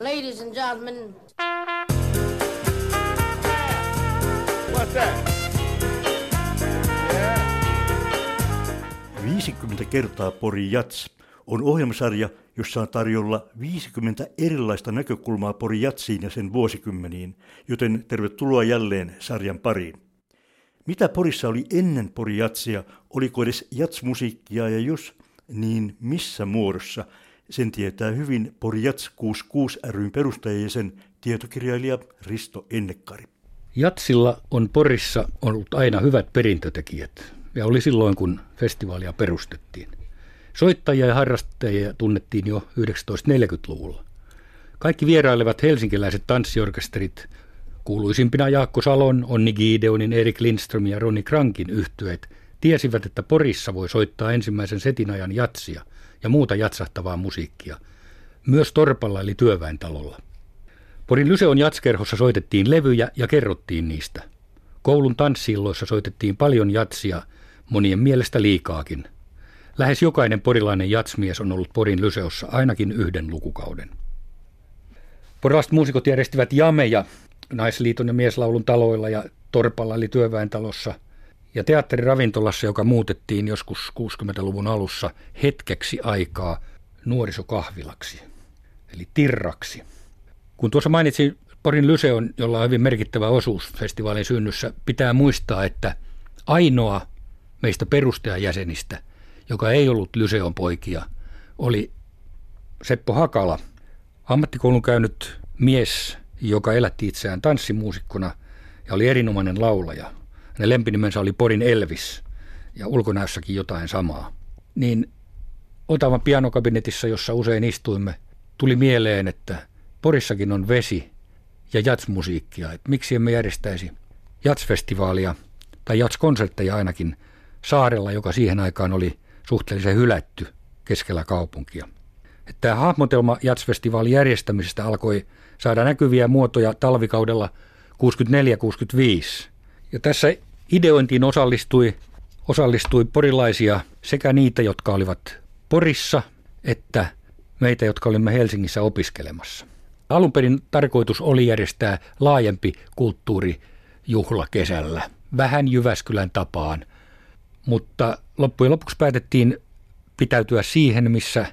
Ladies and gentlemen. What's that? 50 kertaa Pori Jats on ohjelmasarja, jossa on tarjolla 50 erilaista näkökulmaa Pori Jatsiin ja sen vuosikymmeniin, joten tervetuloa jälleen sarjan pariin. Mitä Porissa oli ennen Pori Jatsia, oliko edes jatsmusiikkia ja jos, niin missä muodossa, sen tietää hyvin Pori Jats 66 ryn perustajajäsen tietokirjailija Risto Ennekkari. Jatsilla on Porissa ollut aina hyvät perintötekijät ja oli silloin, kun festivaalia perustettiin. Soittajia ja harrastajia tunnettiin jo 1940-luvulla. Kaikki vierailevat helsinkiläiset tanssiorkesterit, kuuluisimpina Jaakko Salon, Onni Gideonin, Erik Lindström ja Roni Krankin yhtyeet, tiesivät, että Porissa voi soittaa ensimmäisen setin ajan jatsia ja muuta jatsahtavaa musiikkia. Myös Torpalla eli työväentalolla. Porin Lyseon jatskerhossa soitettiin levyjä ja kerrottiin niistä. Koulun tanssilloissa soitettiin paljon jatsia, monien mielestä liikaakin. Lähes jokainen porilainen jatsmies on ollut Porin Lyseossa ainakin yhden lukukauden. Porilaiset muusikot järjestivät jameja Naisliiton ja Mieslaulun taloilla ja Torpalla eli työväentalossa ja teatteriravintolassa, joka muutettiin joskus 60-luvun alussa hetkeksi aikaa nuorisokahvilaksi, eli tirraksi. Kun tuossa mainitsin Porin Lyseon, jolla on hyvin merkittävä osuus festivaalin synnyssä, pitää muistaa, että ainoa meistä perustajajäsenistä, joka ei ollut Lyseon poikia, oli Seppo Hakala, ammattikoulun käynyt mies, joka elätti itseään tanssimuusikkona ja oli erinomainen laulaja. Hänen lempinimensä oli Porin Elvis ja ulkonäössäkin jotain samaa. Niin Otavan pianokabinetissa, jossa usein istuimme, tuli mieleen, että Porissakin on vesi ja jatsmusiikkia. Että miksi emme järjestäisi jatsfestivaalia tai jatskonsertteja ainakin saarella, joka siihen aikaan oli suhteellisen hylätty keskellä kaupunkia. Tämä hahmotelma jatsfestivaalin järjestämisestä alkoi saada näkyviä muotoja talvikaudella 64-65. Ja tässä ideointiin osallistui, osallistui porilaisia sekä niitä, jotka olivat Porissa, että meitä, jotka olimme Helsingissä opiskelemassa. Alun perin tarkoitus oli järjestää laajempi kulttuurijuhla kesällä, vähän Jyväskylän tapaan, mutta loppujen lopuksi päätettiin pitäytyä siihen, missä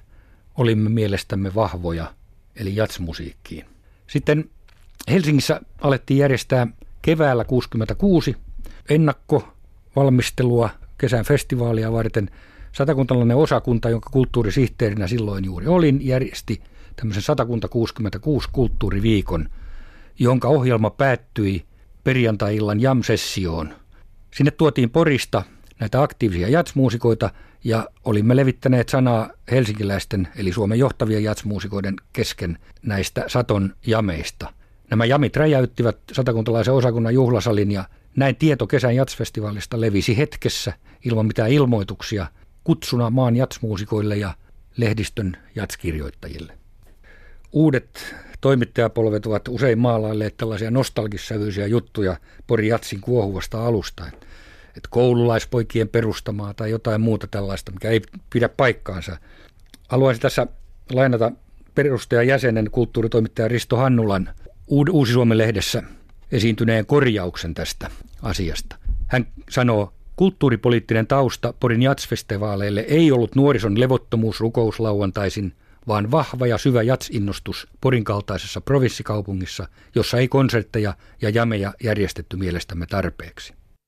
olimme mielestämme vahvoja, eli jatsmusiikkiin. Sitten Helsingissä alettiin järjestää keväällä 66 ennakkovalmistelua kesän festivaalia varten. Satakuntalainen osakunta, jonka kulttuurisihteerinä silloin juuri olin, järjesti tämmöisen Satakunta 66 kulttuuriviikon, jonka ohjelma päättyi perjantai-illan jam-sessioon. Sinne tuotiin Porista näitä aktiivisia jatsmuusikoita ja olimme levittäneet sanaa helsinkiläisten eli Suomen johtavien jatsmuusikoiden kesken näistä Saton jameista. Nämä jamit räjäyttivät satakuntalaisen osakunnan juhlasalin ja näin tieto kesän jatsfestivaalista levisi hetkessä ilman mitään ilmoituksia kutsuna maan jatsmuusikoille ja lehdistön jatskirjoittajille. Uudet toimittajapolvet ovat usein maalailleet tällaisia nostalgissävyisiä juttuja Pori Jatsin kuohuvasta alusta. Että koululaispoikien perustamaa tai jotain muuta tällaista, mikä ei pidä paikkaansa. Haluaisin tässä lainata perustajan jäsenen kulttuuritoimittaja Risto Hannulan Uusi Suomen lehdessä esiintyneen korjauksen tästä asiasta. Hän sanoo, kulttuuripoliittinen tausta Porin jatsfestivaaleille ei ollut nuorison levottomuus rukouslauantaisin – vaan vahva ja syvä jatsinnostus Porin kaltaisessa provinssikaupungissa, jossa ei konsertteja ja jameja järjestetty mielestämme tarpeeksi.